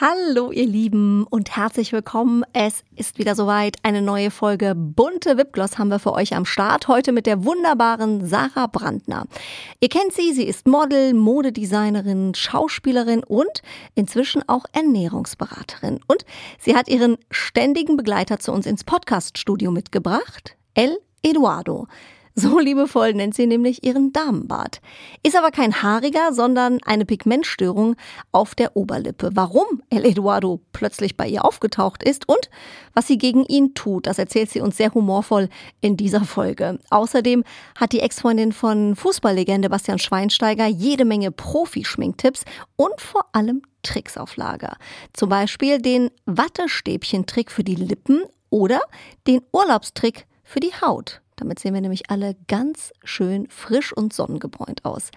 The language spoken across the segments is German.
Hallo ihr Lieben und herzlich willkommen. Es ist wieder soweit. Eine neue Folge Bunte Wipgloss haben wir für euch am Start. Heute mit der wunderbaren Sarah Brandner. Ihr kennt sie, sie ist Model, Modedesignerin, Schauspielerin und inzwischen auch Ernährungsberaterin. Und sie hat ihren ständigen Begleiter zu uns ins Podcaststudio mitgebracht, El Eduardo. So liebevoll nennt sie nämlich ihren Damenbart. Ist aber kein haariger, sondern eine Pigmentstörung auf der Oberlippe. Warum El Eduardo plötzlich bei ihr aufgetaucht ist und was sie gegen ihn tut, das erzählt sie uns sehr humorvoll in dieser Folge. Außerdem hat die Ex-Freundin von Fußballlegende Bastian Schweinsteiger jede Menge Profi-Schminktipps und vor allem Tricks auf Lager. Zum Beispiel den Wattestäbchen-Trick für die Lippen oder den Urlaubstrick für die Haut. Damit sehen wir nämlich alle ganz schön frisch und sonnengebräunt aus.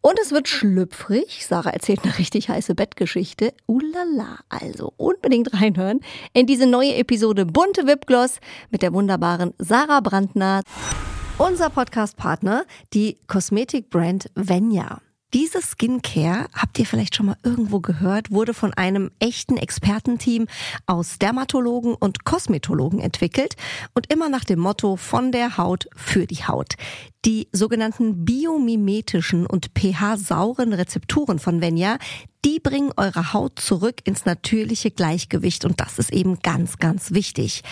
Und es wird schlüpfrig. Sarah erzählt eine richtig heiße Bettgeschichte. Ulala. Also unbedingt reinhören in diese neue Episode Bunte Wipgloss mit der wunderbaren Sarah Brandner. Unser Podcast-Partner, die Kosmetikbrand Venya. Diese Skincare, habt ihr vielleicht schon mal irgendwo gehört, wurde von einem echten Expertenteam aus Dermatologen und Kosmetologen entwickelt und immer nach dem Motto von der Haut für die Haut. Die sogenannten biomimetischen und pH-sauren Rezepturen von Venya, die bringen eure Haut zurück ins natürliche Gleichgewicht und das ist eben ganz, ganz wichtig.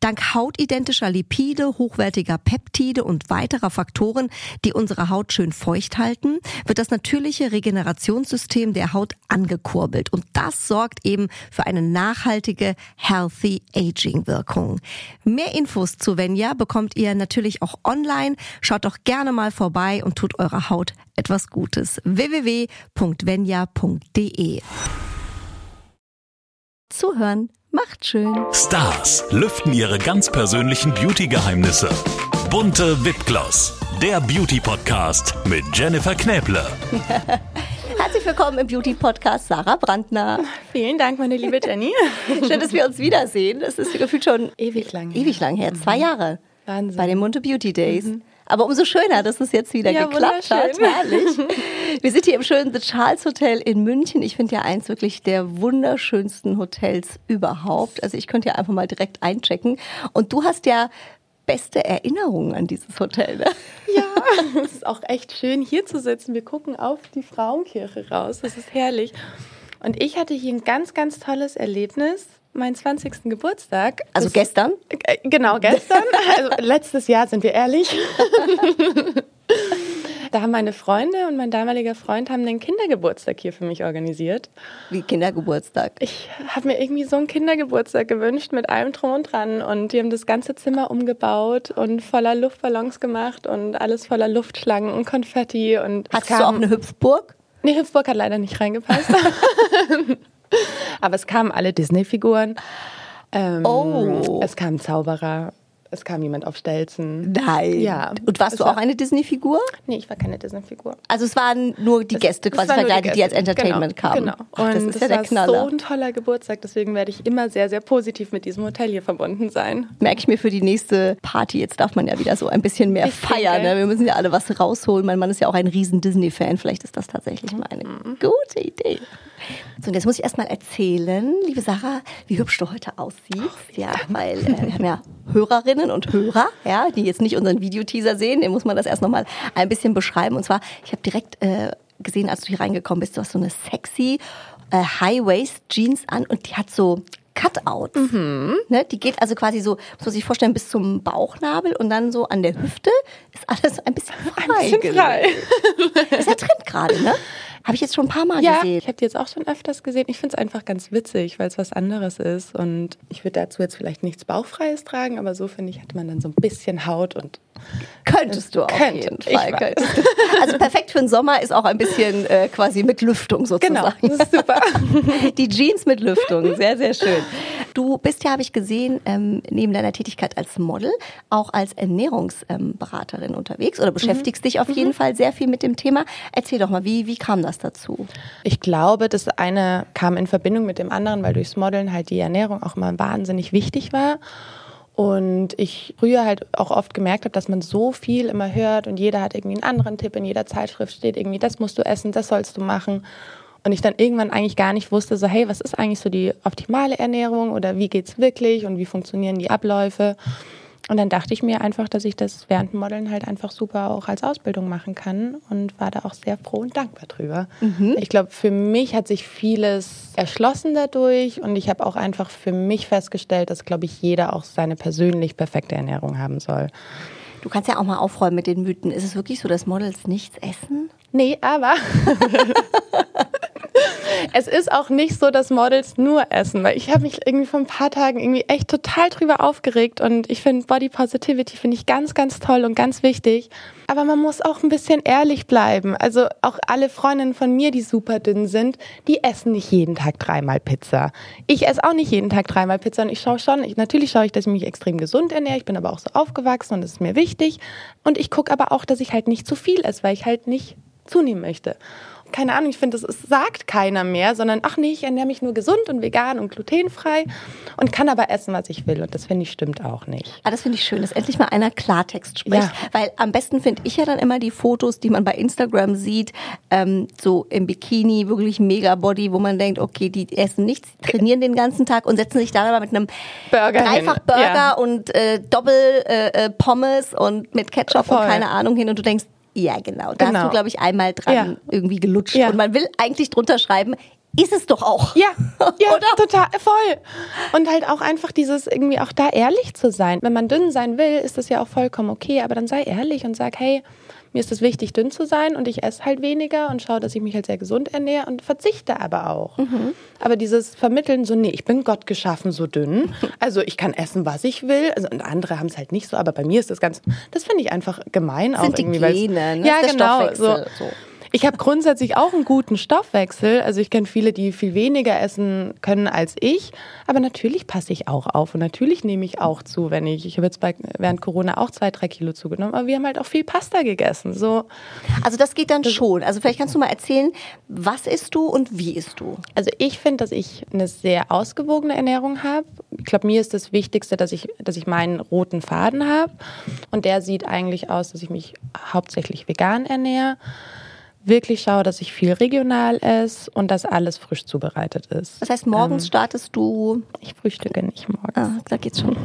Dank hautidentischer Lipide, hochwertiger Peptide und weiterer Faktoren, die unsere Haut schön feucht halten, wird das natürliche Regenerationssystem der Haut angekurbelt und das sorgt eben für eine nachhaltige Healthy Aging Wirkung. Mehr Infos zu Venya bekommt ihr natürlich auch online. Schaut gerne mal vorbei und tut eurer Haut etwas Gutes. www.venya.de Zuhören macht schön. Stars lüften ihre ganz persönlichen Beauty-Geheimnisse. Bunte Wipgloss, der Beauty-Podcast mit Jennifer Knäble. Herzlich willkommen im Beauty Podcast Sarah Brandner. Vielen Dank, meine liebe Jenny. Schön, dass wir uns wiedersehen. Das ist gefühlt schon ewig lang. Ewig lang her, zwei Jahre. Wahnsinn. Bei den Munte Beauty Days. Mhm. Aber umso schöner, dass es jetzt wieder ja, geklappt hat. Herrlich. Wir sind hier im schönen The Charles Hotel in München. Ich finde ja eins wirklich der wunderschönsten Hotels überhaupt. Also ich könnte ja einfach mal direkt einchecken. Und du hast ja beste Erinnerungen an dieses Hotel. Ne? Ja, es ist auch echt schön hier zu sitzen. Wir gucken auf die Frauenkirche raus. Das ist herrlich. Und ich hatte hier ein ganz, ganz tolles Erlebnis meinen 20. Geburtstag. Also das, gestern? Äh, genau, gestern. Also letztes Jahr, sind wir ehrlich. da haben meine Freunde und mein damaliger Freund haben den Kindergeburtstag hier für mich organisiert. Wie Kindergeburtstag? Ich habe mir irgendwie so einen Kindergeburtstag gewünscht mit allem drum und dran und die haben das ganze Zimmer umgebaut und voller Luftballons gemacht und alles voller Luftschlangen und Konfetti und Hast du auch eine Hüpfburg? Nee, Hüpfburg hat leider nicht reingepasst. Aber es kamen alle Disney-Figuren. Ähm, oh. Es kamen Zauberer. Es kam jemand auf Stelzen. Nein. Ja. Und warst du auch eine Disney-Figur? Nee, ich war keine Disney-Figur. Also es waren nur die Gäste es, quasi es verkleidet, die, die, als Entertainment genau, kamen. Genau. Ach, das ist ja der Knaller. so ein toller Geburtstag, deswegen werde ich immer sehr, sehr positiv mit diesem Hotel hier verbunden sein. Merke ich mir für die nächste Party. Jetzt darf man ja wieder so ein bisschen mehr ich feiern. Ne? Wir müssen ja alle was rausholen. Mein Mann ist ja auch ein riesen Disney-Fan. Vielleicht ist das tatsächlich mal eine mhm. gute Idee. So, und jetzt muss ich erstmal erzählen, liebe Sarah, wie hübsch du heute aussiehst. Oh, ja, weil äh, wir haben ja Hörerinnen und Hörer, ja, die jetzt nicht unseren Videoteaser sehen. Den muss man das erst nochmal ein bisschen beschreiben. Und zwar, ich habe direkt äh, gesehen, als du hier reingekommen bist, du hast so eine sexy äh, High-Waist-Jeans an und die hat so Cutouts. Mhm. Ne, die geht also quasi so, muss man sich vorstellen, bis zum Bauchnabel und dann so an der Hüfte ist alles ein bisschen frei. Ein bisschen frei. ist ja Trend gerade, ne? Habe ich jetzt schon ein paar Mal ja, gesehen. Ich habe die jetzt auch schon öfters gesehen. Ich finde es einfach ganz witzig, weil es was anderes ist. Und ich würde dazu jetzt vielleicht nichts Bauchfreies tragen, aber so finde ich, hat man dann so ein bisschen Haut und Könntest du auf Könnte, jeden Fall. Also perfekt für den Sommer ist auch ein bisschen äh, quasi mit Lüftung sozusagen. Genau, das ist super. Die Jeans mit Lüftung, sehr, sehr schön. Du bist ja, habe ich gesehen, ähm, neben deiner Tätigkeit als Model auch als Ernährungsberaterin ähm, unterwegs oder beschäftigst mhm. dich auf jeden mhm. Fall sehr viel mit dem Thema. Erzähl doch mal, wie, wie kam das dazu? Ich glaube, das eine kam in Verbindung mit dem anderen, weil durchs Modeln halt die Ernährung auch immer wahnsinnig wichtig war. Und ich früher halt auch oft gemerkt habe, dass man so viel immer hört und jeder hat irgendwie einen anderen Tipp. In jeder Zeitschrift steht irgendwie, das musst du essen, das sollst du machen. Und ich dann irgendwann eigentlich gar nicht wusste, so hey, was ist eigentlich so die optimale Ernährung oder wie geht's wirklich und wie funktionieren die Abläufe? Und dann dachte ich mir einfach, dass ich das während Modeln halt einfach super auch als Ausbildung machen kann und war da auch sehr froh und dankbar drüber. Mhm. Ich glaube, für mich hat sich vieles erschlossen dadurch und ich habe auch einfach für mich festgestellt, dass, glaube ich, jeder auch seine persönlich perfekte Ernährung haben soll. Du kannst ja auch mal aufräumen mit den Mythen. Ist es wirklich so, dass Models nichts essen? Nee, aber es ist auch nicht so, dass Models nur essen, weil ich habe mich irgendwie vor ein paar Tagen irgendwie echt total drüber aufgeregt und ich finde Body Positivity finde ich ganz, ganz toll und ganz wichtig. Aber man muss auch ein bisschen ehrlich bleiben. Also auch alle Freundinnen von mir, die super dünn sind, die essen nicht jeden Tag dreimal Pizza. Ich esse auch nicht jeden Tag dreimal Pizza und ich schaue schon, ich, natürlich schaue ich, dass ich mich extrem gesund ernähre. Ich bin aber auch so aufgewachsen und das ist mir wichtig. Und ich gucke aber auch, dass ich halt nicht zu viel esse, weil ich halt nicht zunehmen möchte keine Ahnung, ich finde, das ist, sagt keiner mehr, sondern ach nee, ich ernähre mich nur gesund und vegan und glutenfrei und kann aber essen, was ich will. Und das finde ich stimmt auch nicht. Ah, das finde ich schön, dass endlich mal einer Klartext spricht. Ja. Weil am besten finde ich ja dann immer die Fotos, die man bei Instagram sieht, ähm, so im Bikini, wirklich mega Body, wo man denkt, okay, die essen nichts, trainieren den ganzen Tag und setzen sich dann aber mit einem Burger Dreifach-Burger ja. und äh, Doppel-Pommes äh, äh und mit Ketchup Voll. und keine Ahnung hin und du denkst, ja, genau. Da genau. hast du, genau. glaube ich, einmal dran ja. irgendwie gelutscht. Ja. Und man will eigentlich drunter schreiben, ist es doch auch. Ja, ja Oder? total, voll. Und halt auch einfach dieses irgendwie auch da ehrlich zu sein. Wenn man dünn sein will, ist das ja auch vollkommen okay, aber dann sei ehrlich und sag, hey, mir ist es wichtig, dünn zu sein und ich esse halt weniger und schaue, dass ich mich halt sehr gesund ernähre und verzichte aber auch. Mhm. Aber dieses Vermitteln so, nee, ich bin Gott geschaffen so dünn, also ich kann essen, was ich will. Also, und andere haben es halt nicht so, aber bei mir ist das ganz, das finde ich einfach gemein das auch sind irgendwie. Die Gene, ne? Ja, genau. So. so. Ich habe grundsätzlich auch einen guten Stoffwechsel. Also ich kenne viele, die viel weniger essen können als ich. Aber natürlich passe ich auch auf und natürlich nehme ich auch zu, wenn ich, ich habe jetzt bei, während Corona auch zwei, drei Kilo zugenommen, aber wir haben halt auch viel Pasta gegessen. So. Also das geht dann schon. Also vielleicht kannst du mal erzählen, was isst du und wie isst du? Also ich finde, dass ich eine sehr ausgewogene Ernährung habe. Ich glaube, mir ist das Wichtigste, dass ich, dass ich meinen roten Faden habe. Und der sieht eigentlich aus, dass ich mich hauptsächlich vegan ernähre wirklich schaue, dass ich viel regional esse und dass alles frisch zubereitet ist. Das heißt, morgens ähm, startest du? Ich frühstücke nicht morgens. Ah, da geht's schon.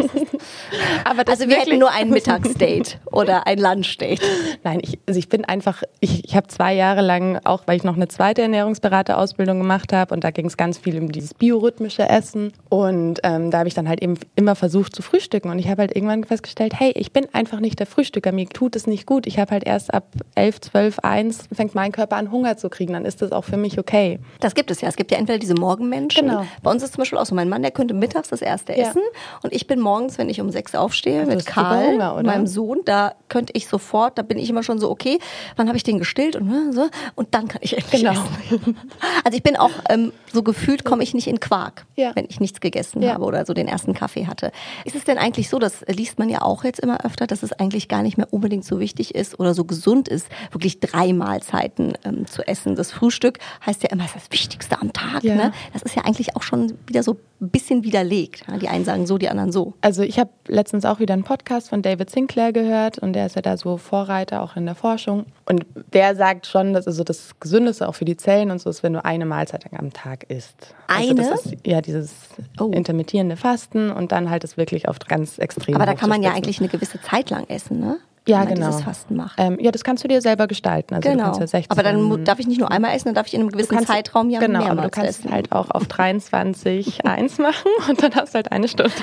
Aber also wir hätten nur ein Mittagsdate oder ein Lunchdate. Nein, ich, also ich bin einfach, ich, ich habe zwei Jahre lang, auch weil ich noch eine zweite Ernährungsberaterausbildung gemacht habe und da ging es ganz viel um dieses biorhythmische Essen und ähm, da habe ich dann halt eben immer versucht zu frühstücken und ich habe halt irgendwann festgestellt, hey, ich bin einfach nicht der Frühstücker, mir tut es nicht gut. Ich habe halt erst ab 11, 12, 1 fängt mein Körper an Hunger zu kriegen, dann ist das auch für mich okay. Das gibt es ja. Es gibt ja entweder diese Morgenmenschen. Genau. Bei uns ist zum Beispiel auch so, mein Mann, der könnte mittags das erste ja. essen und ich bin morgens, wenn ich um sechs aufstehe, also mit Karl, Hunger, meinem Sohn, da könnte ich sofort, da bin ich immer schon so, okay, wann habe ich den gestillt und ne, so und dann kann ich endlich genau. essen. Also ich bin auch ähm, so gefühlt, komme ich nicht in Quark, ja. wenn ich nichts gegessen ja. habe oder so den ersten Kaffee hatte. Ist es denn eigentlich so, das liest man ja auch jetzt immer öfter, dass es eigentlich gar nicht mehr unbedingt so wichtig ist oder so gesund ist, wirklich drei Mahlzeiten Mahlzeiten ähm, zu essen. Das Frühstück heißt ja immer, das ist das Wichtigste am Tag. Ja. Ne? Das ist ja eigentlich auch schon wieder so ein bisschen widerlegt. Die einen sagen so, die anderen so. Also ich habe letztens auch wieder einen Podcast von David Sinclair gehört und der ist ja da so Vorreiter auch in der Forschung. Und der sagt schon, dass also das Gesündeste auch für die Zellen und so ist, wenn du eine Mahlzeit am Tag isst. Also eine? Also ist, ja, dieses oh. intermittierende Fasten und dann halt es wirklich auf ganz extrem. Aber da kann man ja eigentlich eine gewisse Zeit lang essen, ne? Ja, genau. dieses Fasten macht. Ähm, ja, das kannst du dir selber gestalten. Also genau. Ja aber dann darf ich nicht nur einmal essen, dann darf ich in einem gewissen kannst, Zeitraum ja genau, mehrmals aber du kannst essen. halt auch auf 23 eins machen und dann hast du halt eine Stunde.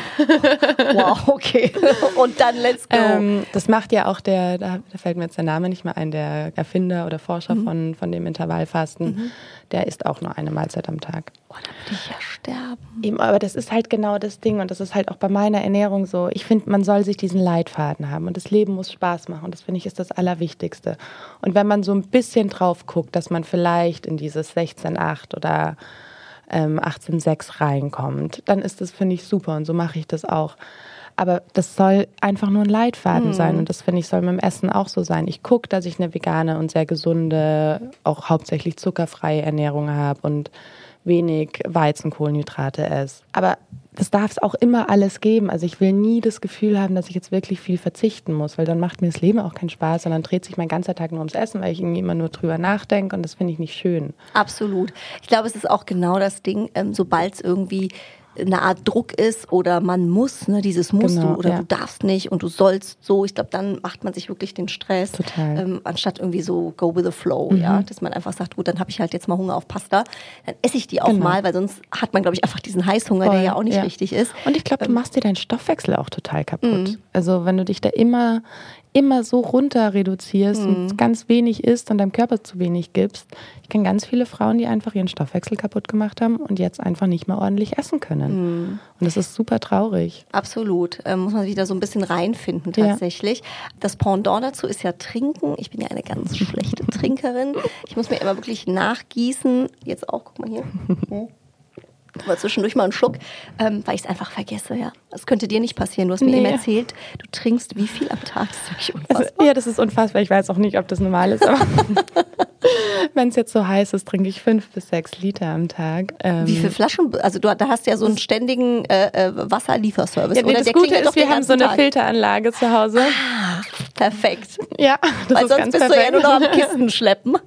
wow, okay. Und dann let's go. Ähm, das macht ja auch der, da, fällt mir jetzt der Name nicht mehr ein, der Erfinder oder Forscher mhm. von, von dem Intervallfasten. Mhm der isst auch nur eine Mahlzeit am Tag. Oh, da würde ich ja sterben. Eben, aber das ist halt genau das Ding und das ist halt auch bei meiner Ernährung so. Ich finde, man soll sich diesen Leitfaden haben und das Leben muss Spaß machen und das finde ich ist das Allerwichtigste. Und wenn man so ein bisschen drauf guckt, dass man vielleicht in dieses 16,8 oder ähm, 18,6 reinkommt, dann ist das, finde ich, super und so mache ich das auch. Aber das soll einfach nur ein Leitfaden mhm. sein. Und das finde ich, soll mit dem Essen auch so sein. Ich gucke, dass ich eine vegane und sehr gesunde, auch hauptsächlich zuckerfreie Ernährung habe und wenig Weizenkohlenhydrate esse. Aber das darf es auch immer alles geben. Also ich will nie das Gefühl haben, dass ich jetzt wirklich viel verzichten muss, weil dann macht mir das Leben auch keinen Spaß, sondern dreht sich mein ganzer Tag nur ums Essen, weil ich irgendwie immer nur drüber nachdenke und das finde ich nicht schön. Absolut. Ich glaube, es ist auch genau das Ding, ähm, sobald es irgendwie eine Art Druck ist oder man muss, ne, dieses musst genau, du oder ja. du darfst nicht und du sollst so. Ich glaube, dann macht man sich wirklich den Stress, Total. Ähm, anstatt irgendwie so go with the flow, mhm. ja, dass man einfach sagt, gut, dann habe ich halt jetzt mal Hunger auf Pasta, dann esse ich die auch genau. mal, weil sonst hat man, glaube ich, einfach diesen Heißhunger, Voll, der ja auch nicht ja. richtig ist. Und ich glaube, du ähm, machst dir deinen Stoffwechsel auch total kaputt. Mhm. Also wenn du dich da immer immer so runter reduzierst mhm. und ganz wenig isst und deinem Körper zu wenig gibst. Ich kenne ganz viele Frauen, die einfach ihren Stoffwechsel kaputt gemacht haben und jetzt einfach nicht mehr ordentlich essen können. Mhm. Und das ist super traurig. Absolut. Ähm, muss man wieder so ein bisschen reinfinden tatsächlich. Ja. Das Pendant dazu ist ja Trinken. Ich bin ja eine ganz schlechte Trinkerin. Ich muss mir immer wirklich nachgießen. Jetzt auch, guck mal hier. aber zwischendurch mal einen Schluck, ähm, weil ich es einfach vergesse, ja. Das könnte dir nicht passieren. Du hast mir nee. eben erzählt, du trinkst wie viel am Tag? Das ist wirklich unfassbar. Also, ja, das ist unfassbar. Ich weiß auch nicht, ob das normal ist, aber wenn es jetzt so heiß ist, trinke ich fünf bis sechs Liter am Tag. Ähm wie viele Flaschen? Also du da hast ja so einen ständigen äh, äh Wasserlieferservice. Ja, nee, das Gute ist, wir haben so eine Tag. Filteranlage zu Hause. Ah, perfekt. Ja, das Weil ist sonst ganz bist perfekt. du ja nur noch am Kisten schleppen.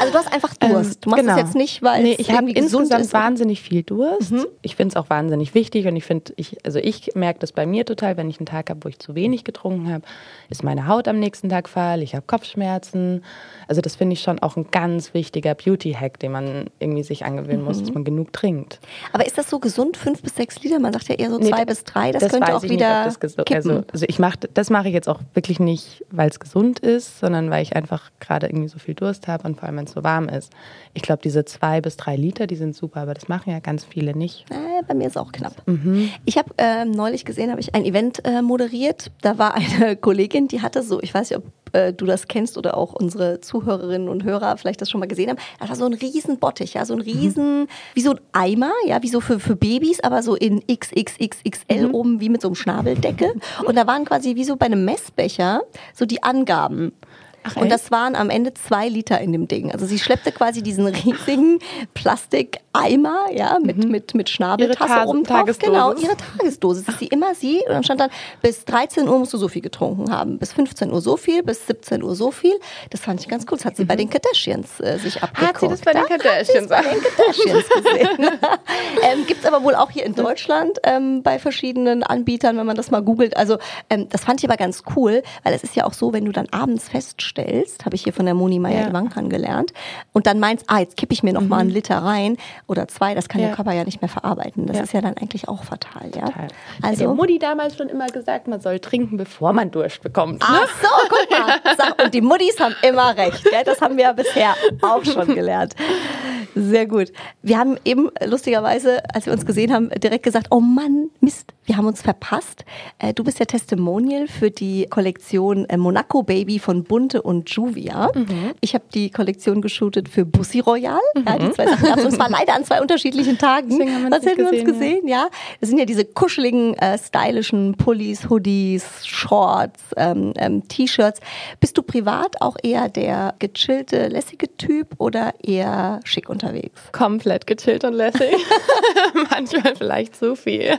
Also du hast einfach ähm, Durst. Du machst genau. das jetzt nicht, weil nee, ich habe insgesamt ist. wahnsinnig viel Durst. Mhm. Ich finde es auch wahnsinnig wichtig und ich finde, ich, also ich merke das bei mir total, wenn ich einen Tag habe, wo ich zu wenig getrunken habe, ist meine Haut am nächsten Tag fahl, ich habe Kopfschmerzen. Also das finde ich schon auch ein ganz wichtiger Beauty-Hack, den man irgendwie sich angewöhnen muss, mhm. dass man genug trinkt. Aber ist das so gesund, fünf bis sechs Liter? Man sagt ja eher so nee, zwei bis drei. Das, das könnte auch wieder nicht, also, also, ich mache, das mache ich jetzt auch wirklich nicht, weil es gesund ist, sondern weil ich einfach gerade irgendwie so viel Durst habe und vor allem, wenn es so warm ist. Ich glaube, diese zwei bis drei Liter, die sind super, aber das machen ja ganz viele nicht. Äh, bei mir ist es auch knapp. Mhm. Ich habe äh, neulich gesehen, habe ich ein Event äh, moderiert. Da war eine Kollegin, die hatte so, ich weiß nicht, ob äh, du das kennst oder auch unsere Zuhörerinnen und Hörer vielleicht das schon mal gesehen haben. Das war so ein riesen Bottich, ja, so ein riesen, mhm. wie so ein Eimer, ja, wie so für, für Babys, aber so in XXXXL mhm. oben, wie mit so einem Schnabeldeckel. Und da waren quasi wie so bei einem Messbecher so die Angaben. Ach, und das waren am Ende zwei Liter in dem Ding. Also sie schleppte quasi diesen riesigen Plastikeimer, ja, mit, mhm. mit, mit Schnabeltasse oben drauf. Genau, ihre Tagesdosis. Das ist sie immer sie. Und dann stand dann, bis 13 Uhr musst du so viel getrunken haben. Bis 15 Uhr so viel, bis 17 Uhr so viel. Das fand ich ganz cool. Das hat sie mhm. bei den Kardashians äh, sich abgeguckt. Hat sie das bei den Kardashians? Hat bei den Kardashians gesehen. ähm, Gibt es aber wohl auch hier in Deutschland ähm, bei verschiedenen Anbietern, wenn man das mal googelt. Also ähm, das fand ich aber ganz cool, weil es ist ja auch so, wenn du dann abends feststellst, stellst, habe ich hier von der Moni Meyer ja. Wankern gelernt, und dann meinst, ah, jetzt kippe ich mir noch mhm. mal einen Liter rein oder zwei, das kann ja. der Körper ja nicht mehr verarbeiten. Das ja. ist ja dann eigentlich auch fatal, ja. Total. Also hat Mutti damals schon immer gesagt, man soll trinken, bevor man Durst bekommt. Ne? Ach so, guck mal. Und die Muttis haben immer recht. Gell? Das haben wir ja bisher auch schon gelernt. Sehr gut. Wir haben eben lustigerweise, als wir uns gesehen haben, direkt gesagt, oh Mann, Mist, wir haben uns verpasst. Äh, du bist ja Testimonial für die Kollektion äh, Monaco Baby von Bunte und Juvia. Mhm. Ich habe die Kollektion geshootet für Bussi Royal. Mhm. Ja, die zwei Sachen Und es war leider an zwei unterschiedlichen Tagen. Uns, hätten wir uns gesehen, ja. Das sind ja diese kuscheligen, äh, stylischen Pullis, Hoodies, Shorts, ähm, ähm, T-Shirts. Bist du privat auch eher der gechillte, lässige Typ oder eher schick unterwegs? Komplett gechillt und lässig. Manchmal vielleicht zu viel.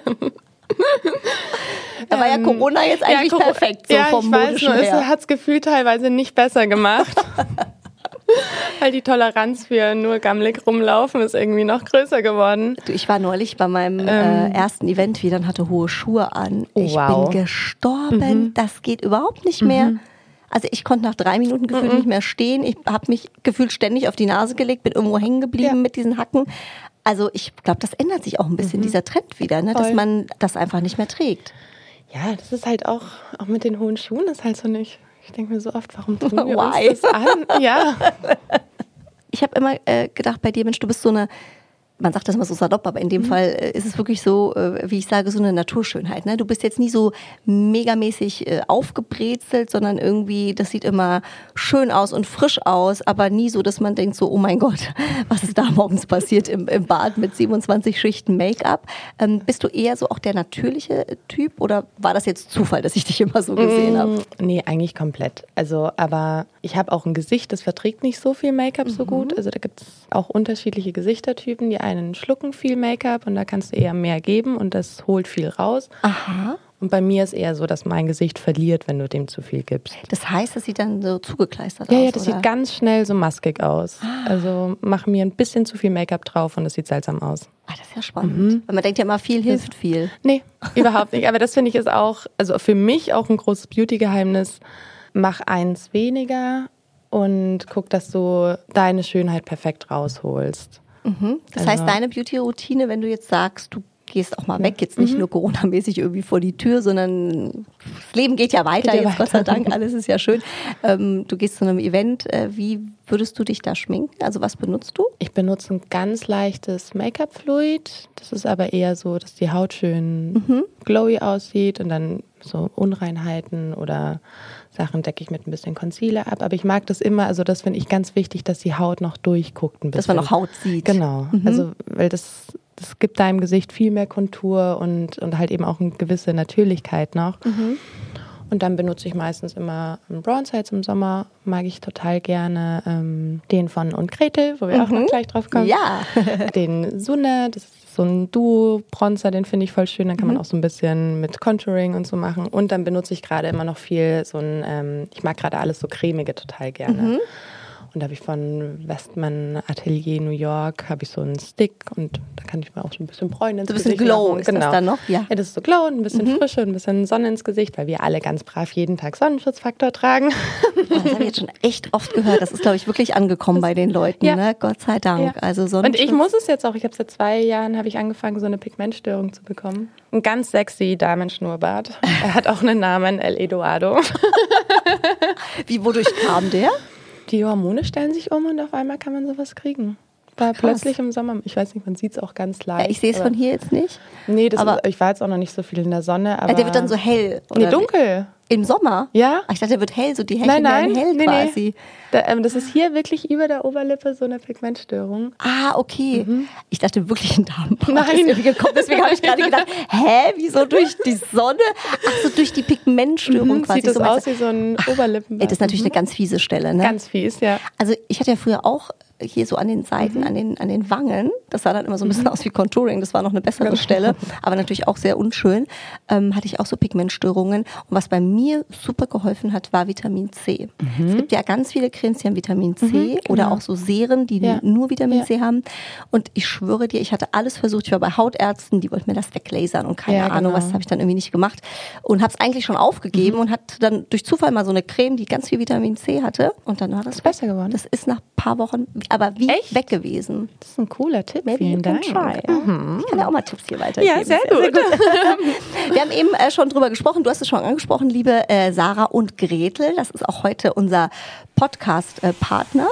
Da war ja ähm, Corona jetzt eigentlich ja, perfekt, so ja, vom ich weiß nur, es hat das Gefühl teilweise nicht besser gemacht. Weil die Toleranz für nur gammelig rumlaufen ist irgendwie noch größer geworden. Du, ich war neulich bei meinem äh, ähm, äh, ersten Event wieder und hatte hohe Schuhe an. Oh, ich wow. bin gestorben. Mhm. Das geht überhaupt nicht mehr. Mhm. Also ich konnte nach drei Minuten gefühlt mhm. nicht mehr stehen. Ich habe mich gefühlt ständig auf die Nase gelegt, bin irgendwo hängen geblieben ja. mit diesen Hacken. Also ich glaube, das ändert sich auch ein bisschen, mhm. dieser Trend wieder, ne? dass man das einfach nicht mehr trägt. Ja, das ist halt auch, auch mit den hohen Schuhen ist halt so nicht. Ich denke mir so oft, warum tun wir Why? uns das an? Ja. Ich habe immer äh, gedacht bei dir, Mensch, du bist so eine man sagt das immer so salopp, aber in dem mhm. Fall äh, ist es wirklich so, äh, wie ich sage, so eine Naturschönheit. Ne? Du bist jetzt nie so megamäßig äh, aufgebrezelt, sondern irgendwie, das sieht immer schön aus und frisch aus, aber nie so, dass man denkt so, oh mein Gott, was ist da morgens passiert im, im Bad mit 27 Schichten Make-up. Ähm, bist du eher so auch der natürliche Typ oder war das jetzt Zufall, dass ich dich immer so gesehen mm, habe? Nee, eigentlich komplett. Also, aber ich habe auch ein Gesicht, das verträgt nicht so viel Make-up mhm. so gut. Also da gibt es auch unterschiedliche Gesichtertypen. Die einen schlucken viel Make-up und da kannst du eher mehr geben und das holt viel raus. Aha. Und bei mir ist eher so, dass mein Gesicht verliert, wenn du dem zu viel gibst. Das heißt, das sieht dann so zugekleistert Ja, aus. ja, das oder? sieht ganz schnell so maskig aus. Also mach mir ein bisschen zu viel Make-up drauf und das sieht seltsam aus. Ah, das ist ja spannend. Mhm. Weil man denkt ja immer, viel hilft viel. Nee, überhaupt nicht. Aber das finde ich ist auch, also für mich auch ein großes Beauty-Geheimnis. Mach eins weniger und guck, dass du deine Schönheit perfekt rausholst. Das Also- heißt, deine Beauty-Routine, wenn du jetzt sagst, du gehst auch mal weg, jetzt nicht nur Corona-mäßig irgendwie vor die Tür, sondern das Leben geht ja weiter, Geht ja jetzt Gott sei weiter. Dank, alles ist ja schön. Ähm, du gehst zu einem Event, äh, wie würdest du dich da schminken? Also was benutzt du? Ich benutze ein ganz leichtes Make-up-Fluid. Das ist aber eher so, dass die Haut schön glowy aussieht und dann so Unreinheiten oder Sachen decke ich mit ein bisschen Concealer ab. Aber ich mag das immer, also das finde ich ganz wichtig, dass die Haut noch durchguckt ein bisschen. Dass man noch Haut sieht. Genau. Also, weil das, das gibt deinem Gesicht viel mehr Kontur und, und halt eben auch eine gewisse Natürlichkeit noch. Und dann benutze ich meistens immer einen Bronzer jetzt im Sommer, mag ich total gerne. Ähm, den von und Gretel, wo wir auch noch gleich drauf kommen. Ja. den Sunne, das ist so ein Duo-Bronzer, den finde ich voll schön. Dann kann man auch so ein bisschen mit Contouring und so machen. Und dann benutze ich gerade immer noch viel so ein, ähm, ich mag gerade alles so cremige total gerne. Und da habe ich von Westman Atelier New York habe ich so einen Stick und da kann ich mir auch so ein bisschen bräunen ins So ein bisschen Gesicht Glow machen. ist das dann noch? Ja. Ja, das ist so Glow und ein bisschen Frische und ein bisschen Sonne ins Gesicht, weil wir alle ganz brav jeden Tag Sonnenschutzfaktor tragen. Oh, das habe ich jetzt schon echt oft gehört. Das ist, glaube ich, wirklich angekommen bei den Leuten. Ja. Ne? Gott sei Dank. Ja. Also Und ich muss es jetzt auch, ich habe seit zwei Jahren habe ich angefangen, so eine Pigmentstörung zu bekommen. Ein ganz sexy Damenschnurrbart. Er hat auch einen Namen, El Eduardo. Wie, wodurch kam der? Die Hormone stellen sich um und auf einmal kann man sowas kriegen. War Krass. plötzlich im Sommer, ich weiß nicht, man sieht es auch ganz leicht. Ja, ich sehe es von hier jetzt nicht. Nee, das aber- ist, ich war jetzt auch noch nicht so viel in der Sonne, aber. Ja, der wird dann so hell. Nee, oder? dunkel. Im Sommer? Ja. Ach, ich dachte, der wird hell, so die Härchen Nein, nein, werden hell nee, quasi. nee. Da, ähm, das ist hier wirklich über der Oberlippe so eine Pigmentstörung. Ah, okay. Ich dachte wirklich ein Darmbad Mhm. Nein. ist gekommen. Deswegen habe ich gerade gedacht, hä, wieso durch die Sonne? Ach so, durch die Pigmentstörung Mhm, quasi. Sieht das so aus wie so ein Oberlippenbart. Das ist natürlich eine ganz fiese Stelle, ne? Ganz fies, ja. Also ich hatte ja früher auch hier so an den Seiten, Mhm. an, den, an den Wangen, das sah dann immer so ein bisschen aus wie Contouring, das war noch eine bessere Stelle, aber natürlich auch sehr unschön, ähm, hatte ich auch so Pigmentstörungen. Und was bei mir super geholfen hat, war Vitamin C. Mhm. Es gibt ja ganz viele Cremes, die haben Vitamin C oder auch so Serien, die Ja. nur Vitamin Ja. C haben. Und ich schwöre dir, ich hatte alles versucht. Ich war bei Hautärzten, die wollten mir das weglasern und keine Ja, Ahnung, genau. was habe ich dann irgendwie nicht gemacht. Und habe es eigentlich schon aufgegeben und hatte dann durch Zufall mal so eine Creme, die ganz viel Vitamin C hatte. Und dann war das Ist besser geworden? das ist nach ein paar Wochen, aber wie Echt? weg gewesen. Das ist ein cooler Tipp. Maybe Vielen Dank. try. Ich kann ja auch mal Tipps hier weitergeben. Ja, sehr gut. Wir haben eben äh, schon drüber gesprochen. Du hast es schon angesprochen, liebe äh, Sarah und Gretel. Das ist auch heute unser Podcast-Partner.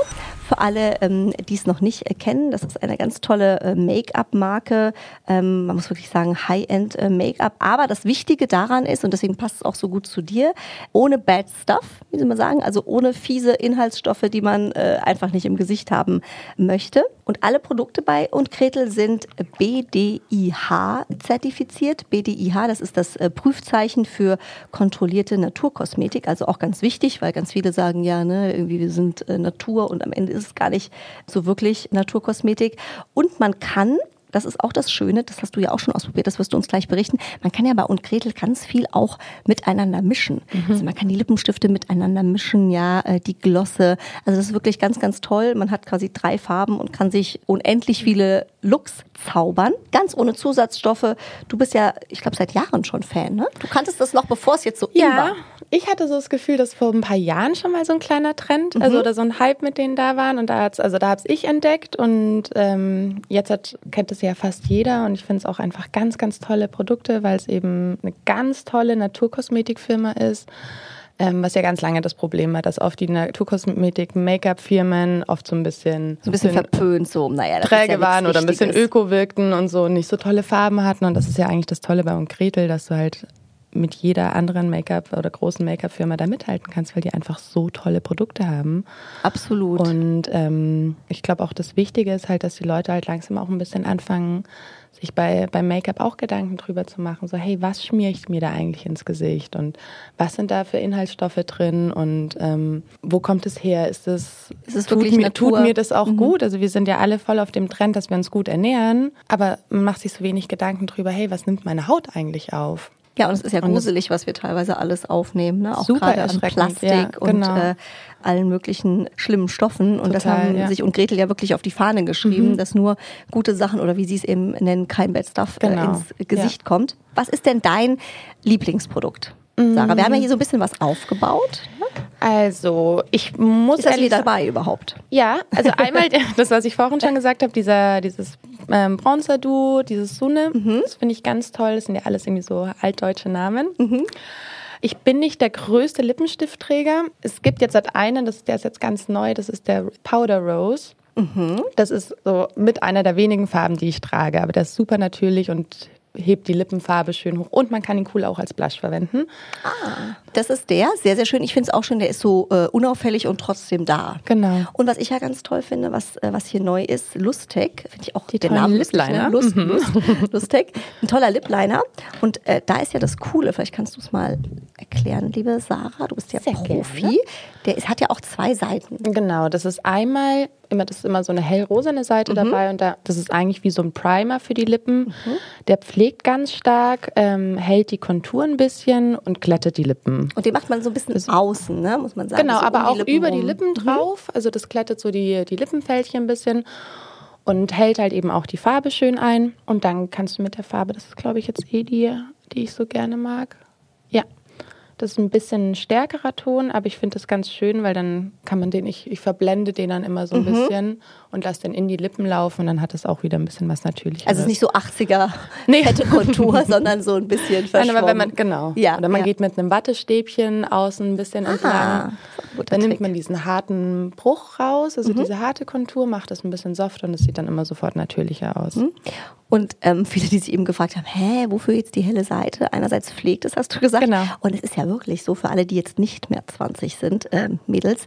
Für alle, ähm, die es noch nicht äh, kennen, das ist eine ganz tolle äh, Make-up-Marke. Ähm, man muss wirklich sagen, High-End äh, Make-up. Aber das Wichtige daran ist, und deswegen passt es auch so gut zu dir, ohne Bad Stuff, wie soll man sagen, also ohne fiese Inhaltsstoffe, die man äh, einfach nicht im Gesicht haben möchte. Und alle Produkte bei und Gretel sind BDIH zertifiziert. BDIH, das ist das äh, Prüfzeichen für kontrollierte Naturkosmetik. Also auch ganz wichtig, weil ganz viele sagen, ja, ne, irgendwie wir sind Natur und am Ende ist es gar nicht so wirklich Naturkosmetik. Und man kann das ist auch das Schöne, das hast du ja auch schon ausprobiert, das wirst du uns gleich berichten. Man kann ja bei und Gretel ganz viel auch miteinander mischen. Also man kann die Lippenstifte miteinander mischen, ja, äh, die Glosse. Also das ist wirklich ganz, ganz toll. Man hat quasi drei Farben und kann sich unendlich viele Looks zaubern, ganz ohne Zusatzstoffe. Du bist ja, ich glaube, seit Jahren schon Fan, ne? Du kanntest das noch, bevor es jetzt so in Ja, war. ich hatte so das Gefühl, dass vor ein paar Jahren schon mal so ein kleiner Trend, Mhm. also oder so ein Hype mit denen da waren und da hat's, also da hab's ich entdeckt und ähm, jetzt hat, kennt es ja fast jeder und ich finde es auch einfach ganz, ganz tolle Produkte, weil es eben eine ganz tolle Naturkosmetikfirma ist. Ähm, was ja ganz lange das Problem war, dass oft die Naturkosmetik, Make-up-Firmen oft so ein bisschen, So ein bisschen verpönt, so, naja, träge ja waren oder ein bisschen öko wirkten und so nicht so tolle Farben hatten. Und das ist ja eigentlich das Tolle bei und Gretel, dass du halt mit jeder anderen Make-up oder großen Make-up-Firma da mithalten kannst, weil die einfach so tolle Produkte haben. Absolut. Und ähm, ich glaube auch das Wichtige ist halt, dass die Leute halt langsam auch ein bisschen anfangen, sich bei, beim Make-up auch Gedanken drüber zu machen, so hey, was schmiere ich mir da eigentlich ins Gesicht und was sind da für Inhaltsstoffe drin und ähm, wo kommt es her? Ist es, Ist es tut, wirklich mir, Natur? tut mir das auch gut? Also wir sind ja alle voll auf dem Trend, dass wir uns gut ernähren, aber man macht sich so wenig Gedanken drüber, hey, was nimmt meine Haut eigentlich auf? Ja, und es ist ja Und das- gruselig, was wir teilweise alles aufnehmen, ne? auch gerade an Plastik ja, und genau. äh, allen möglichen schlimmen Stoffen. Und das Total, haben ja. Mhm. sich und Gretel ja wirklich auf die Fahne geschrieben, dass nur gute Sachen oder wie sie es eben nennen, kein Bad Stuff äh, Genau, ins Gesicht kommt. Was ist denn dein Lieblingsprodukt? Sarah, wir haben ja hier so ein bisschen was aufgebaut. Ne? Also, ich muss Ist das ehrlich dabei überhaupt? Ja, also einmal das, was ich vorhin schon gesagt habe, dieser, dieses ähm, Bronzer-Duo, dieses Sunne, das finde ich ganz toll. Das sind ja alles irgendwie so altdeutsche Namen. Ich bin nicht der größte Lippenstiftträger. Es gibt jetzt seit einen, das, der ist jetzt ganz neu, das ist der Powder Rose. Das ist so mit einer der wenigen Farben, die ich trage. Aber der ist super natürlich und hebt die Lippenfarbe schön hoch. Und man kann ihn cool auch als Blush verwenden. Das ist der, sehr, sehr schön. Ich finde es auch schön, der ist so äh, unauffällig und trotzdem da. Genau. Und was ich ja ganz toll finde, was, äh, was hier neu ist, Lustec, finde ich auch Die tollen Namen lustig, Lip-Liner. Ne? Lust, Lust, Lustec, ein toller Lip-Liner. Und äh, da ist ja das Coole, vielleicht kannst du es mal erklären, liebe Sarah, du bist ja Sehr Profi. Der ist, hat ja auch zwei Seiten. Genau, das ist einmal, immer, das ist immer so eine hellrosane Seite Mhm. dabei und da, das ist eigentlich wie so ein Primer für die Lippen. Der pflegt ganz stark, ähm, hält die Kontur ein bisschen und glättet die Lippen. Und den macht man so ein bisschen außen, ne? muss man sagen. Genau, so um aber auch Lippen über rum. die Lippen drauf. Also das glättet so die, die Lippenfältchen ein bisschen und hält halt eben auch die Farbe schön ein. Und dann kannst du mit der Farbe, das ist glaube ich jetzt eh die, die ich so gerne mag. Ja. Das ist ein bisschen ein stärkerer Ton, aber ich finde das ganz schön, weil dann kann man den, ich, ich verblende den dann immer so ein Mhm. bisschen und lasse den in die Lippen laufen und dann hat es auch wieder ein bisschen was Natürliches. Also es ist nicht so 80er Nee. fette Kontur, sondern so ein bisschen Nein, verschwommen. aber wenn man, genau. Ja, Oder man ja. geht mit einem Wattestäbchen außen ein bisschen entlang. Guter Dann nimmt Trick. Mhm. man diesen harten Bruch raus, also diese harte Kontur, macht das ein bisschen soft und es sieht dann immer sofort natürlicher aus. Mhm. Und ähm, viele, die sich eben gefragt haben, hä, wofür jetzt die helle Seite? Einerseits pflegt es, hast du gesagt. Genau. Und es ist ja wirklich so für alle, die jetzt nicht mehr 20 sind, ähm, Mädels.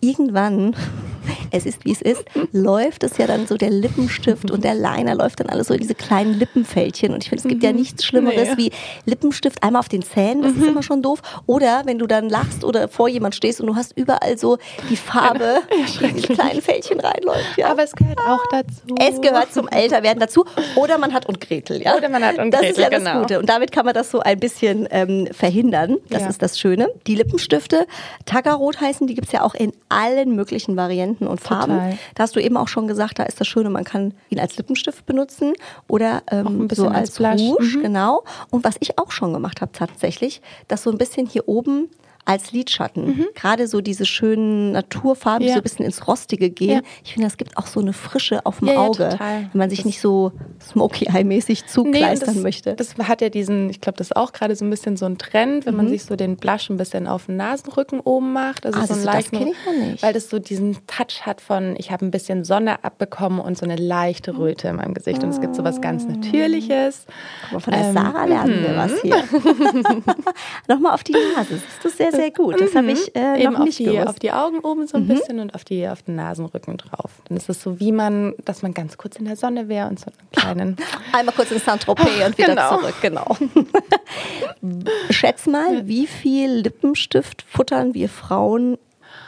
Irgendwann, es ist wie es ist, läuft es ja dann so der Lippenstift und der Liner läuft dann alles so in diese kleinen Lippenfältchen. Und ich finde, es gibt ja nichts Schlimmeres Nee. wie Lippenstift einmal auf den Zähnen, das ist immer schon doof. Oder wenn du dann lachst oder vor jemand stehst und du hast überall so die Farbe, die in diese kleinen Fältchen reinläuft. Ja. Aber es gehört auch dazu. Es gehört zum Älterwerden dazu. Oder man hat und Gretel, ja. Oder man hat und das Gretel, ist ja das genau. Gute. Und damit kann man das so ein bisschen ähm, verhindern. Das Ja. ist das Schöne. Die Lippenstifte, Tagarot heißen, die gibt's ja auch in allen möglichen Varianten und Farben. Total. Da hast du eben auch schon gesagt, da ist das Schöne, man kann ihn als Lippenstift benutzen oder ähm, so als, als. Rouge, Mhm. genau. Und was ich auch schon gemacht habe tatsächlich, das so ein bisschen hier oben als Lidschatten. Gerade so diese schönen Naturfarben, die Mhm. Ja. so ein bisschen ins Rostige gehen. Ja. Ich finde, das gibt auch so eine Frische auf dem Ja, Auge, wenn man sich Das- nicht so Smoky Eye-mäßig Nee, zugleistern das, möchte. Das hat ja diesen, ich glaube, das ist auch gerade so ein bisschen so ein Trend, wenn Mhm. man sich so den Blush ein bisschen auf den Nasenrücken oben macht. Also Ah, so einen du, das leichten, kenn ich noch nicht. Weil das so diesen Touch hat von, ich habe ein bisschen Sonne abbekommen und so eine leichte Röte in meinem Gesicht. Und es gibt so was ganz Natürliches. Guck mal, von der Ähm, Sarah lernen wir was hier. Nochmal auf die Nase. Siehst du sehr, sehr gut. Das habe ich äh, Mhm. Eben noch auf nicht die, gewusst. Mhm. auf die Augen oben so ein bisschen und auf, die, auf den Nasenrücken drauf. Dann ist es so, wie man, dass man ganz kurz in der Sonne wäre und so einen kleinen. Einmal kurz in Saint-Tropez und wieder Genau. zurück, genau. Schätz mal, wie viel Lippenstift futtern wir Frauen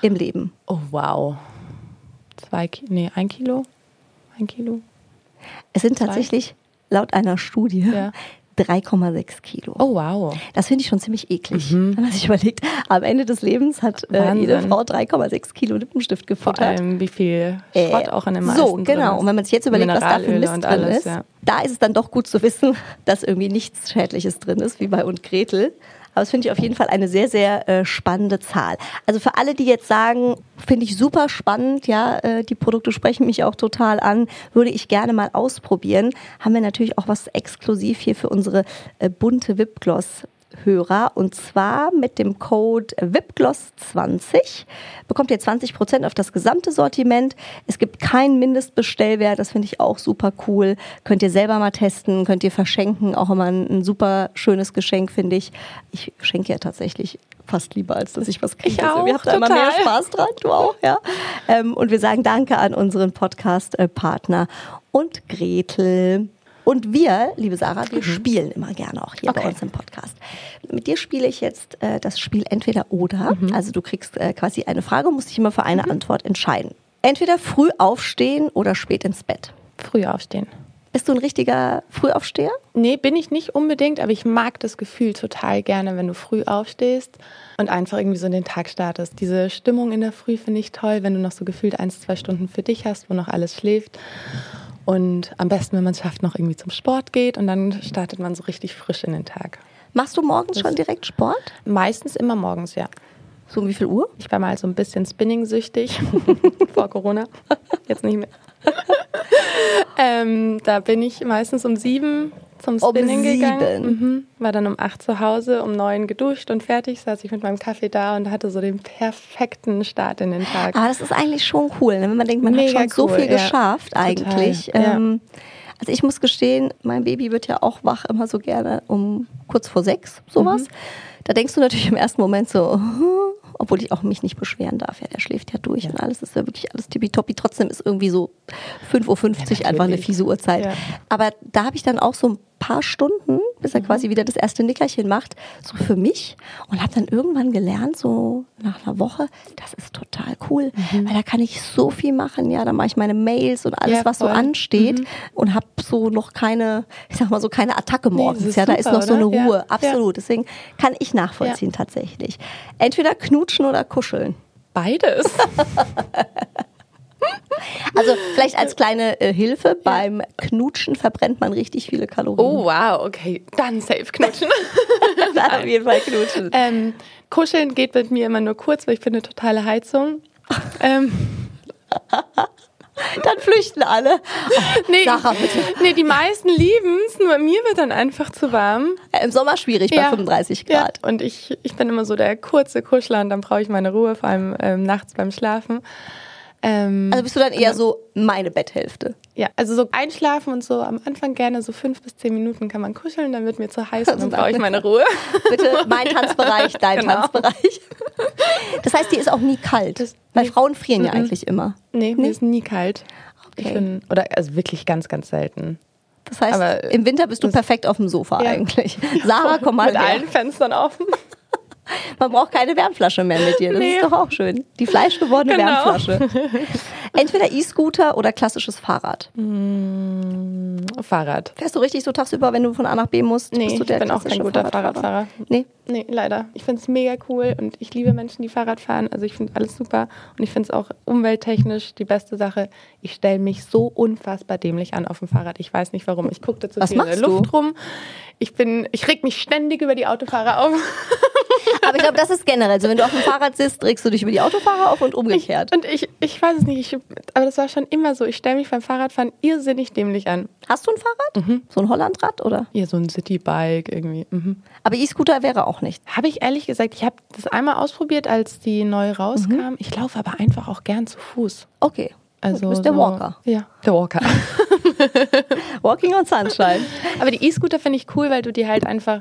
im Leben? Oh, wow. Zwei Kilo, nee, ein Kilo? Ein Kilo? Es sind tatsächlich laut einer Studie Ja. 3,6 Kilo. Oh, wow. Das finde ich schon ziemlich eklig, wenn man sich überlegt. Am Ende des Lebens hat äh, Mhm. Jede Frau 3,6 Kilo Lippenstift Vor gefuttert. allem, wie viel Äh, Schrott auch in meisten So, genau. Und wenn man sich jetzt überlegt, was da für Mist drin alles, ist, ja. da ist es dann doch gut zu wissen, dass irgendwie nichts Schädliches drin ist, wie bei und Gretel. Aber das finde ich auf jeden Fall eine sehr, sehr äh, spannende Zahl. Also für alle, die jetzt sagen, finde ich super spannend, ja, äh, die Produkte sprechen mich auch total an, würde ich gerne mal ausprobieren, haben wir natürlich auch was exklusiv hier für unsere äh, bunte Wipgloss Hörer und zwar mit dem Code VIPGLOSS20 bekommt ihr 20% auf das gesamte Sortiment. Es gibt keinen Mindestbestellwert, das finde ich auch super cool. Könnt ihr selber mal testen, könnt ihr verschenken, auch immer ein, ein super schönes Geschenk, finde ich. Ich schenke ja tatsächlich fast lieber, als dass ich was kriege. Ich Also, auch, Ihr habt da immer mehr. Spaß dran, du auch, ja. Ähm, und wir sagen Danke an unseren Podcast-Partner und Gretel. Und wir, liebe Sarah, wir spielen immer gerne auch hier bei Okay. uns im Podcast. Mit dir spiele ich jetzt äh, das Spiel entweder oder. Also du kriegst äh, quasi eine Frage und musst dich immer für eine Antwort entscheiden. Entweder früh aufstehen oder spät ins Bett. Früh aufstehen. Bist du ein richtiger Frühaufsteher? Nee, bin ich nicht unbedingt, aber ich mag das Gefühl total gerne, wenn du früh aufstehst und einfach irgendwie so in den Tag startest. Diese Stimmung in der Früh finde ich toll, wenn du noch so gefühlt ein, zwei Stunden für dich hast, wo noch alles schläft. Und am besten, wenn man es schafft, noch irgendwie zum Sport geht und dann startet man so richtig frisch in den Tag. Machst du morgens schon direkt Sport? Meistens immer morgens, ja. So um wie viel Uhr? Ich war mal so ein bisschen spinning-süchtig vor Corona. Jetzt nicht mehr. ähm, da bin ich meistens um sieben zum Um Spinning gegangen. sieben? Mhm. War dann um acht zu Hause, um neun geduscht und fertig. Saß ich mit meinem Kaffee da und hatte so den perfekten Start in den Tag. Ah, das ist eigentlich schon cool, ne? wenn man denkt, man hat Mega schon so cool, viel ja. geschafft eigentlich. ja. Ähm, also ich muss gestehen, mein Baby wird ja auch wach immer so gerne um kurz vor sechs, sowas. Mhm. Da denkst du natürlich im ersten Moment so, hm, obwohl ich auch mich nicht beschweren darf. Ja, der schläft ja durch und alles ist ja wirklich alles tippitoppi. Trotzdem ist irgendwie so 5.50 Uhr einfach eine fiese Uhrzeit. Ja. Aber da habe ich dann auch so ein paar Stunden, bis Mhm. er quasi wieder das erste Nickerchen macht, so für mich und habe dann irgendwann gelernt, so nach einer Woche, das ist total cool, weil da kann ich so viel machen, ja, da mache ich meine Mails und alles, Mhm. Ja, was so ansteht und habe so noch keine, ich sag mal so keine Attacke morgens, ist ja, da ist super, noch so eine Ruhe, ja. absolut, deswegen kann ich nachvollziehen tatsächlich. Entweder knutschen oder kuscheln. Beides. Also vielleicht als kleine äh, Hilfe, beim Knutschen verbrennt man richtig viele Kalorien. Oh, wow, okay. Dann safe knutschen. Dann auf jeden Fall knutschen. ähm, kuscheln geht mit mir immer nur kurz, weil ich bin eine totale Heizung. ähm, Dann flüchten alle. nee, Sarah, bitte. nee, die meisten lieben es, nur mir wird dann einfach zu warm. Äh, Im Sommer schwierig bei Ja. 35 Grad. Ja, und ich, ich bin immer so der kurze Kuschler und dann brauche ich meine Ruhe, vor allem ähm, nachts beim Schlafen. Ähm, Also bist du dann eher so meine Betthälfte. ja, also so einschlafen und so am Anfang gerne so fünf bis zehn Minuten kann man kuscheln, dann wird mir zu heiß und Also dann brauche ich meine Ruhe. Bitte mein Tanzbereich, dein Genau. Tanzbereich. Das heißt, dir ist auch nie kalt. Das- Weil nee. Frauen frieren ja Mhm. eigentlich immer. Nee, mir ist nie kalt. Okay. bin, oder also wirklich ganz, ganz selten. Das heißt, Aber im Winter bist du perfekt auf dem Sofa Ja. eigentlich. Sarah, komm mal Mit her. allen Fenstern offen. Man braucht keine Wärmflasche mehr mit dir. Das Nee. ist doch auch schön. Die fleischgewordene Genau. Wärmflasche. Entweder E-Scooter oder klassisches Fahrrad. Fahrrad. Fährst du richtig so tagsüber, wenn du von A nach B musst? Nee, ich bin auch kein guter Fahrradfahrer? Fahrradfahrer. Nee. Nee, leider. Ich finde es mega cool und ich liebe Menschen, die Fahrrad fahren. Also ich finde alles super und ich finde es auch umwelttechnisch die beste Sache. Ich stelle mich so unfassbar dämlich an auf dem Fahrrad. Ich weiß nicht warum. Ich gucke da zu Was viel in der machst du? Luft rum. Ich bin, ich reg mich ständig über die Autofahrer auf. Aber ich glaube, das ist generell so. Wenn du auf dem Fahrrad sitzt, regst du dich über die Autofahrer auf und umgekehrt. Und ich, ich weiß es nicht, ich, aber das war schon immer so. Ich stelle mich beim Fahrradfahren irrsinnig dämlich an. Hast du ein Fahrrad? Mhm. So ein Hollandrad oder? Ja, so ein Citybike irgendwie. Mhm. Aber E-Scooter wäre auch nicht. Habe ich ehrlich gesagt, ich habe das einmal ausprobiert, als die neu rauskam. Ich laufe aber einfach auch gern zu Fuß. Okay. Also du bist der so- Walker. Ja, der Walker. Walking on Sunshine. aber die E-Scooter finde ich cool, weil du die halt einfach,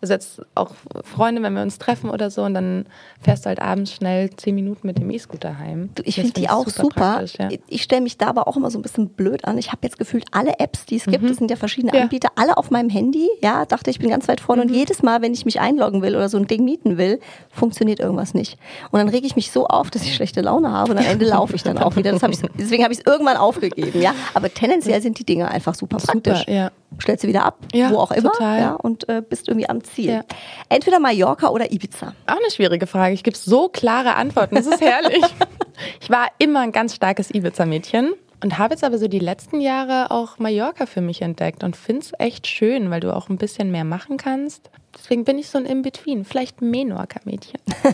also jetzt auch Freunde, wenn wir uns treffen oder so, und dann fährst du halt abends schnell zehn Minuten mit dem E-Scooter heim. Ich finde die auch super. praktisch, ja. Ich stelle mich da aber auch immer so ein bisschen blöd an. Ich habe jetzt gefühlt alle Apps, die es gibt, das sind ja verschiedene Mhm. Ja. Mhm. Anbieter, alle auf meinem Handy. Ja, dachte ich bin ganz weit vorne und jedes Mal, wenn ich mich einloggen will oder so ein Ding mieten will, funktioniert irgendwas nicht. Und dann rege ich mich so auf, dass ich schlechte Laune habe und am Ende laufe ich dann auch wieder. Hab ich, deswegen habe ich es irgendwann aufgegeben. Ja, aber tendenziell sind die Dinge einfach super praktisch. Super, ja. Stellst du wieder ab, Ja, wo auch immer, total. ja, und äh, bist irgendwie am Ziel. Ja. Entweder Mallorca oder Ibiza. Auch eine schwierige Frage. Ich gebe so klare Antworten. Das ist herrlich. ich war immer ein ganz starkes Ibiza-Mädchen und habe jetzt aber so die letzten Jahre auch Mallorca für mich entdeckt und finde es echt schön, weil du auch ein bisschen mehr machen kannst. Deswegen bin ich so ein In-Between. Vielleicht Menorca-Mädchen.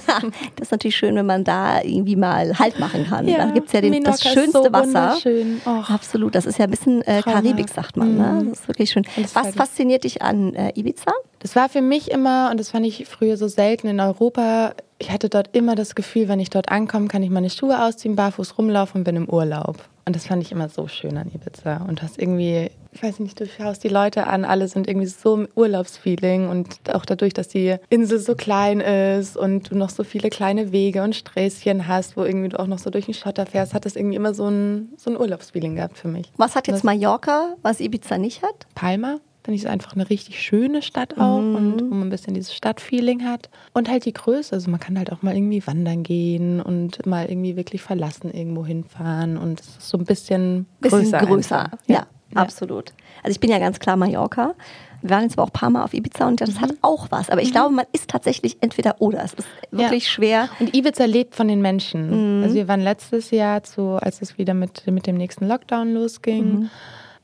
Das ist natürlich schön, wenn man da irgendwie mal Halt machen kann. Ja, da gibt's ja den, Menorca das schönste so Wasser. Och. Absolut, das ist ja ein bisschen äh. Karibik, sagt man. Ne? Das ist wirklich schön. Das Was fasziniert dich an äh, Ibiza? Das war für mich immer, und das fand ich früher so selten in Europa, ich hatte dort immer das Gefühl, wenn ich dort ankomme, kann ich meine Schuhe ausziehen, barfuß rumlaufen und bin im Urlaub. Und das fand ich immer so schön an Ibiza. Und du hast irgendwie ich weiß nicht, du schaust die Leute an, alle sind irgendwie so im Urlaubsfeeling und auch dadurch, dass die Insel so klein ist und du noch so viele kleine Wege und Sträßchen hast, wo irgendwie du auch noch so durch den Schotter fährst, hat das irgendwie immer so ein, so ein Urlaubsfeeling gehabt für mich. Was hat jetzt Mallorca, was Ibiza nicht hat? Palma. Finde ich einfach eine richtig schöne Stadt auch mhm. und wo man ein bisschen dieses Stadtfeeling hat. Und halt die Größe. Also man kann halt auch mal irgendwie wandern gehen und mal irgendwie wirklich verlassen irgendwo hinfahren. Und es ist so ein bisschen, bisschen größer. größer. Ja, ja, absolut. Also ich bin ja ganz klar Mallorca. Wir waren jetzt aber auch ein paar Mal auf Ibiza und das mhm. hat auch was. Aber ich mhm. glaube, man ist tatsächlich entweder oder. Es ist wirklich ja. schwer. Und Ibiza lebt von den Menschen. Mhm. Also wir waren letztes Jahr, zu, als es wieder mit, mit dem nächsten Lockdown losging mhm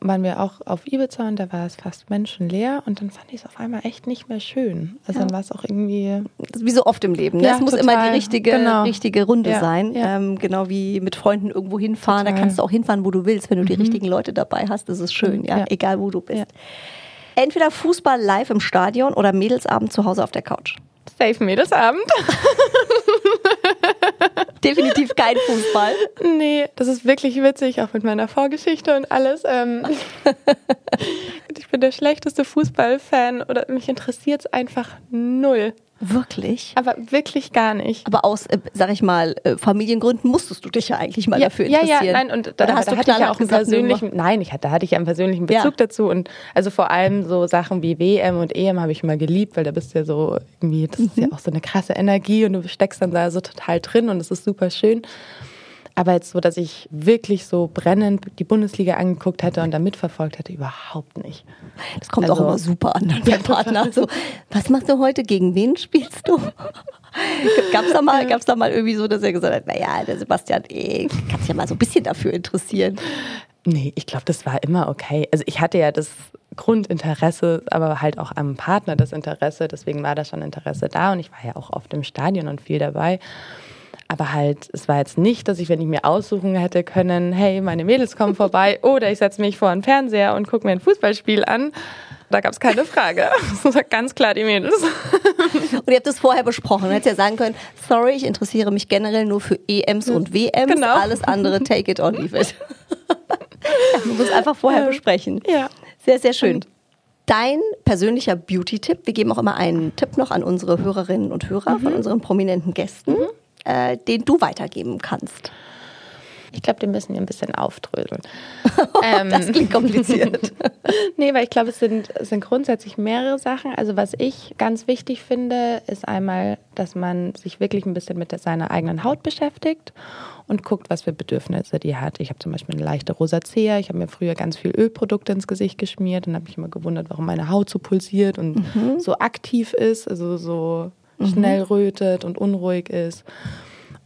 waren wir auch auf Ibiza und da war es fast menschenleer und dann fand ich es auf einmal echt nicht mehr schön. Also ja. dann war es auch irgendwie. Wie so oft im Leben. Ne? Ja, es muss total. immer die richtige, genau. richtige Runde ja. sein. Ähm, genau wie mit Freunden irgendwo hinfahren. Total. Da kannst du auch hinfahren, wo du willst. Wenn du mhm. die richtigen Leute dabei hast, das ist schön, ja. Egal wo du bist. Entweder Fußball live im Stadion oder Mädelsabend zu Hause auf der Couch. Safe Mädelsabend. Definitiv kein Fußball. Nee, das ist wirklich witzig, auch mit meiner Vorgeschichte und alles. Ähm, ich bin der schlechteste Fußballfan oder mich interessiert es einfach null. Wirklich? Aber wirklich gar nicht. Aber aus, äh, sag ich mal, äh, Familiengründen musstest du dich ja eigentlich mal ja, dafür interessieren. Ja, ja, nein, und da, da hast du hatte ich ja auch einen persönlichen, nein, ich hatte, da hatte ich ja einen persönlichen Bezug ja. dazu und also vor allem so Sachen wie WM und EM habe ich immer geliebt, weil da bist du ja so irgendwie, das mhm. ist ja mhm. auch so eine krasse Energie und du steckst dann da so total drin und es ist super schön. Aber jetzt so, dass ich wirklich so brennend die Bundesliga angeguckt hätte und da mitverfolgt hätte, überhaupt nicht. Das kommt also, auch immer super an deinem ja, Partner. Also, was machst du heute? Gegen wen spielst du? Gab es da, mal, da mal irgendwie so, dass er gesagt hat, naja, der Sebastian, ey, kannst ja mal so ein bisschen dafür interessieren? Nee, ich glaube, das war immer okay. Also ich hatte ja das Grundinteresse, aber halt auch am Partner das Interesse. Deswegen war da schon Interesse da und ich war ja auch oft im Stadion und viel dabei. Aber halt, es war jetzt nicht, dass ich, wenn ich mir aussuchen hätte können, hey, meine Mädels kommen vorbei oder ich setze mich vor den Fernseher und gucke mir ein Fußballspiel an. Da gab es keine Frage. Das war ganz klar die Mädels. Und ihr habt das vorher besprochen. Du hättest ja sagen können, sorry, ich interessiere mich generell nur für EMs und WMs. Genau. Alles andere, take it or leave it. ja, man muss einfach vorher besprechen. Ja. Sehr, sehr schön. Dein persönlicher Beauty-Tipp. Wir geben auch immer einen Tipp noch an unsere Hörerinnen und Hörer mhm. von unseren prominenten Gästen. Mhm äh, den du weitergeben kannst? Ich glaube, den müssen wir ein bisschen aufdröseln. ähm, das klingt kompliziert. nee, weil ich glaube, es sind, es sind grundsätzlich mehrere Sachen. Also was ich ganz wichtig finde, ist einmal, dass man sich wirklich ein bisschen mit seiner eigenen Haut beschäftigt und guckt, was für Bedürfnisse die hat. Ich habe zum Beispiel eine leichte Rosacea. Ich habe mir früher ganz viel Ölprodukte ins Gesicht geschmiert und habe mich immer gewundert, warum meine Haut so pulsiert und mhm. so aktiv ist, also so mhm. schnell rötet und unruhig ist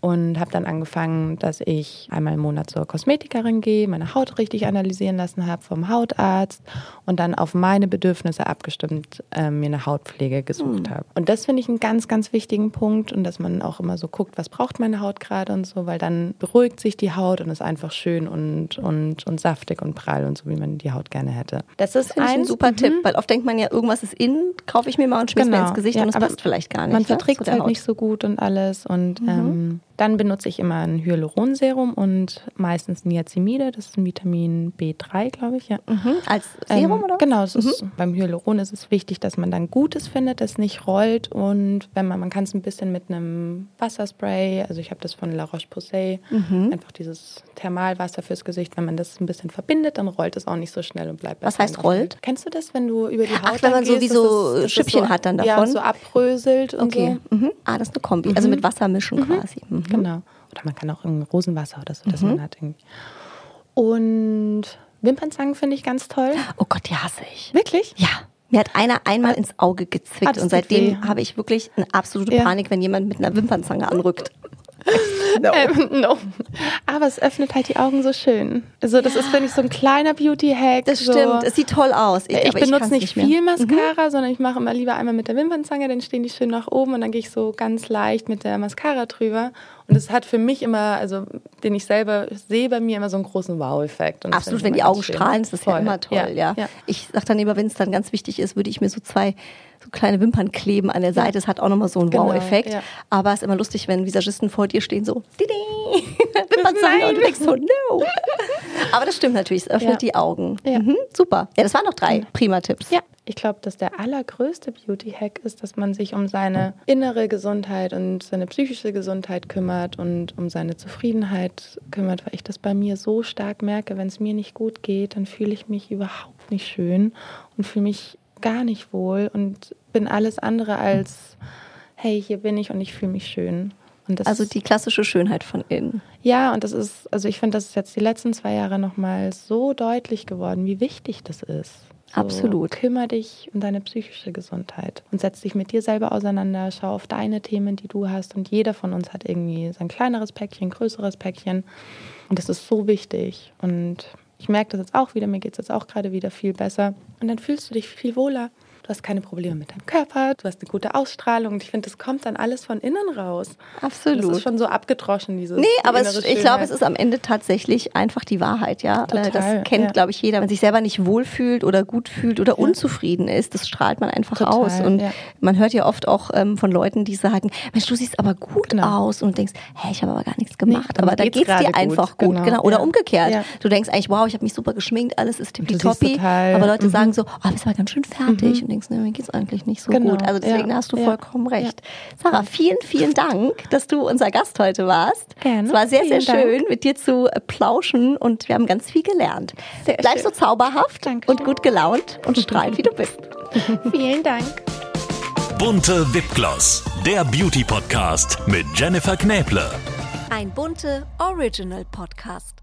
und habe dann angefangen, dass ich einmal im Monat zur Kosmetikerin gehe, meine Haut richtig analysieren lassen habe vom Hautarzt und dann auf meine Bedürfnisse abgestimmt äh, mir eine Hautpflege gesucht mhm. habe. Und das finde ich einen ganz, ganz wichtigen Punkt und dass man auch immer so guckt, was braucht meine Haut gerade und so, weil dann beruhigt sich die Haut und ist einfach schön und, und, und saftig und prall und so, wie man die Haut gerne hätte. Das ist ein, ein super mhm. Tipp, weil oft denkt man ja, irgendwas ist innen, kaufe ich mir mal und schmiss genau. mir ins Gesicht ja, und es passt vielleicht gar nicht. Man verträgt es halt nicht so gut und alles und mhm. ähm, dann benutze ich immer ein Hyaluronserum und meistens Niacimide, das ist ein Vitamin B3, glaube ich, ja. Mhm. Als Serum ähm, oder? Genau, mhm. beim Hyaluron ist es wichtig, dass man dann Gutes findet, das nicht rollt und wenn man, man kann es ein bisschen mit einem Wasserspray, also ich habe das von La Roche-Posay, mhm. einfach dieses Thermalwasser fürs Gesicht, wenn man das ein bisschen verbindet, dann rollt es auch nicht so schnell und bleibt Was heißt rollt? Kennst du das, wenn du über die Haut Ach, wenn man so wie so das Schüppchen so, hat dann davon? Ja, so abröselt und okay. so. Mhm. Ah, das ist eine Kombi, also mhm. mit Wasser mischen mhm. quasi. Mhm. Genau. Oder man kann auch ein Rosenwasser oder so, das mhm. man hat irgendwie. Und Wimpernzangen finde ich ganz toll. Oh Gott, die hasse ich. Wirklich? Ja. Mir hat einer einmal ins Auge gezwickt ah, und seitdem habe ich wirklich eine absolute ja. Panik, wenn jemand mit einer Wimpernzange anrückt. No. Ähm, no. Aber es öffnet halt die Augen so schön. Also das ja. ist, finde ich, so ein kleiner Beauty-Hack. Das so. stimmt, es sieht toll aus. Ich, ich benutze nicht, nicht viel Mascara, mhm. sondern ich mache immer lieber einmal mit der Wimpernzange, dann stehen die schön nach oben und dann gehe ich so ganz leicht mit der Mascara drüber Und es hat für mich immer, also den ich selber sehe bei mir immer so einen großen Wow-Effekt. Absolut, wenn die Augen strahlen, ist das Voll. ja immer toll, ja. ja. ja. Ich sage dann immer, wenn es dann ganz wichtig ist, würde ich mir so zwei so kleine Wimpern kleben an der Seite. Das hat auch nochmal so einen genau, Wow-Effekt. Ja. Aber es ist immer lustig, wenn Visagisten vor dir stehen, so Wimpern zeigen und du denkst so, no. Aber das stimmt natürlich, es öffnet ja. die Augen. Ja. Mhm, super. Ja, das waren noch drei prima Tipps. Ja. Ich glaube, dass der allergrößte Beauty-Hack ist, dass man sich um seine innere Gesundheit und seine psychische Gesundheit kümmert und um seine Zufriedenheit kümmert, weil ich das bei mir so stark merke, wenn es mir nicht gut geht, dann fühle ich mich überhaupt nicht schön und fühle mich gar nicht wohl und bin alles andere als, hey, hier bin ich und ich fühle mich schön. also die klassische Schönheit von innen. Ja, und das ist, also ich finde, das ist jetzt die letzten zwei Jahre nochmal so deutlich geworden, wie wichtig das ist. So, Absolut. Kümmere dich um deine psychische Gesundheit und setz dich mit dir selber auseinander, schau auf deine Themen, die du hast. Und jeder von uns hat irgendwie sein kleineres Päckchen, größeres Päckchen. Und das ist so wichtig. Und ich merke das jetzt auch wieder, mir geht es jetzt auch gerade wieder viel besser. Und dann fühlst du dich viel wohler du hast keine Probleme mit deinem Körper, du hast eine gute Ausstrahlung. Und ich finde, das kommt dann alles von innen raus. Absolut. Das ist schon so abgedroschen, dieses. Nee, aber es, ich glaube, es ist am Ende tatsächlich einfach die Wahrheit, ja. Total, das kennt, ja. glaube ich, jeder. Wenn man sich selber nicht wohlfühlt oder gut fühlt oder ja. unzufrieden ist, das strahlt man einfach Total, aus. Und ja. man hört ja oft auch ähm, von Leuten, die sagen, Mensch, du siehst aber gut genau. aus. Und du denkst, hä, ich habe aber gar nichts gemacht. Nee, aber da geht es dir gut. einfach gut. Genau. genau. Oder umgekehrt. Du denkst eigentlich, wow, ich habe mich super geschminkt, alles ist tippitoppi. Aber Leute mhm. sagen so, oh, bist aber ganz schön fertig. Mhm. Denkst, ne, mir geht's eigentlich nicht so genau. gut. Also deswegen ja. hast du vollkommen recht. Ja. Sarah, vielen, vielen Dank, dass du unser Gast heute warst. Gerne. Es war sehr, sehr schön, Dank. mit dir zu plauschen und wir haben ganz viel gelernt. Sehr Bleib schön. so zauberhaft Danke. und gut gelaunt und strahlend, wie du bist. vielen Dank. Bunte Wipgloss, der Beauty Podcast mit Jennifer Knäble. Ein bunte Original Podcast.